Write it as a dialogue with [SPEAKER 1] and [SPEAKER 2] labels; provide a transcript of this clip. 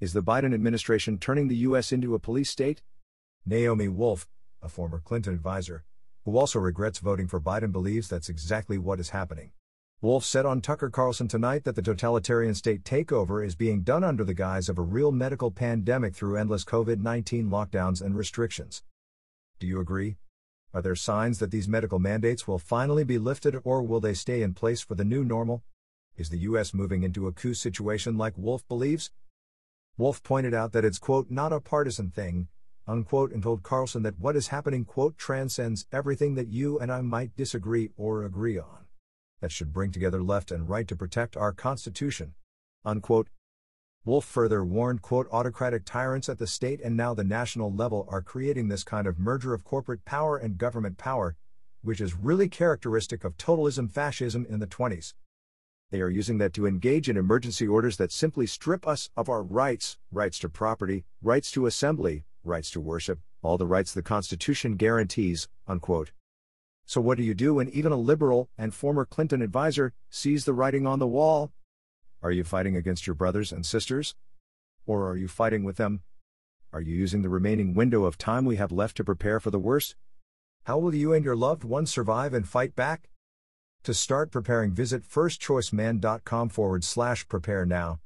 [SPEAKER 1] Is the Biden administration turning the U.S. into a police state?
[SPEAKER 2] Naomi Wolf, a former Clinton advisor, who also regrets voting for Biden, believes that's exactly what is happening. Wolf said on Tucker Carlson tonight that the totalitarian state takeover is being done under the guise of a real medical pandemic through endless COVID 19 lockdowns and restrictions. Do you agree? Are there signs that these medical mandates will finally be lifted or will they stay in place for the new normal? Is the U.S. moving into a coup situation like Wolf believes? Wolf pointed out that it's, quote, not a partisan thing, unquote, and told Carlson that what is happening, quote, transcends everything that you and I might disagree or agree on. That should bring together left and right to protect our Constitution, unquote. Wolf further warned, quote, autocratic tyrants at the state and now the national level are creating this kind of merger of corporate power and government power, which is really characteristic of totalism fascism in the 20s.
[SPEAKER 1] They are using that to engage in emergency orders that simply strip us of our rights rights to property, rights to assembly, rights to worship, all the rights the Constitution guarantees. Unquote. So, what do you do when even a liberal and former Clinton advisor sees the writing on the wall? Are you fighting against your brothers and sisters? Or are you fighting with them? Are you using the remaining window of time we have left to prepare for the worst?
[SPEAKER 2] How will you and your loved ones survive and fight back? To start preparing, visit firstchoiceman.com forward slash prepare now.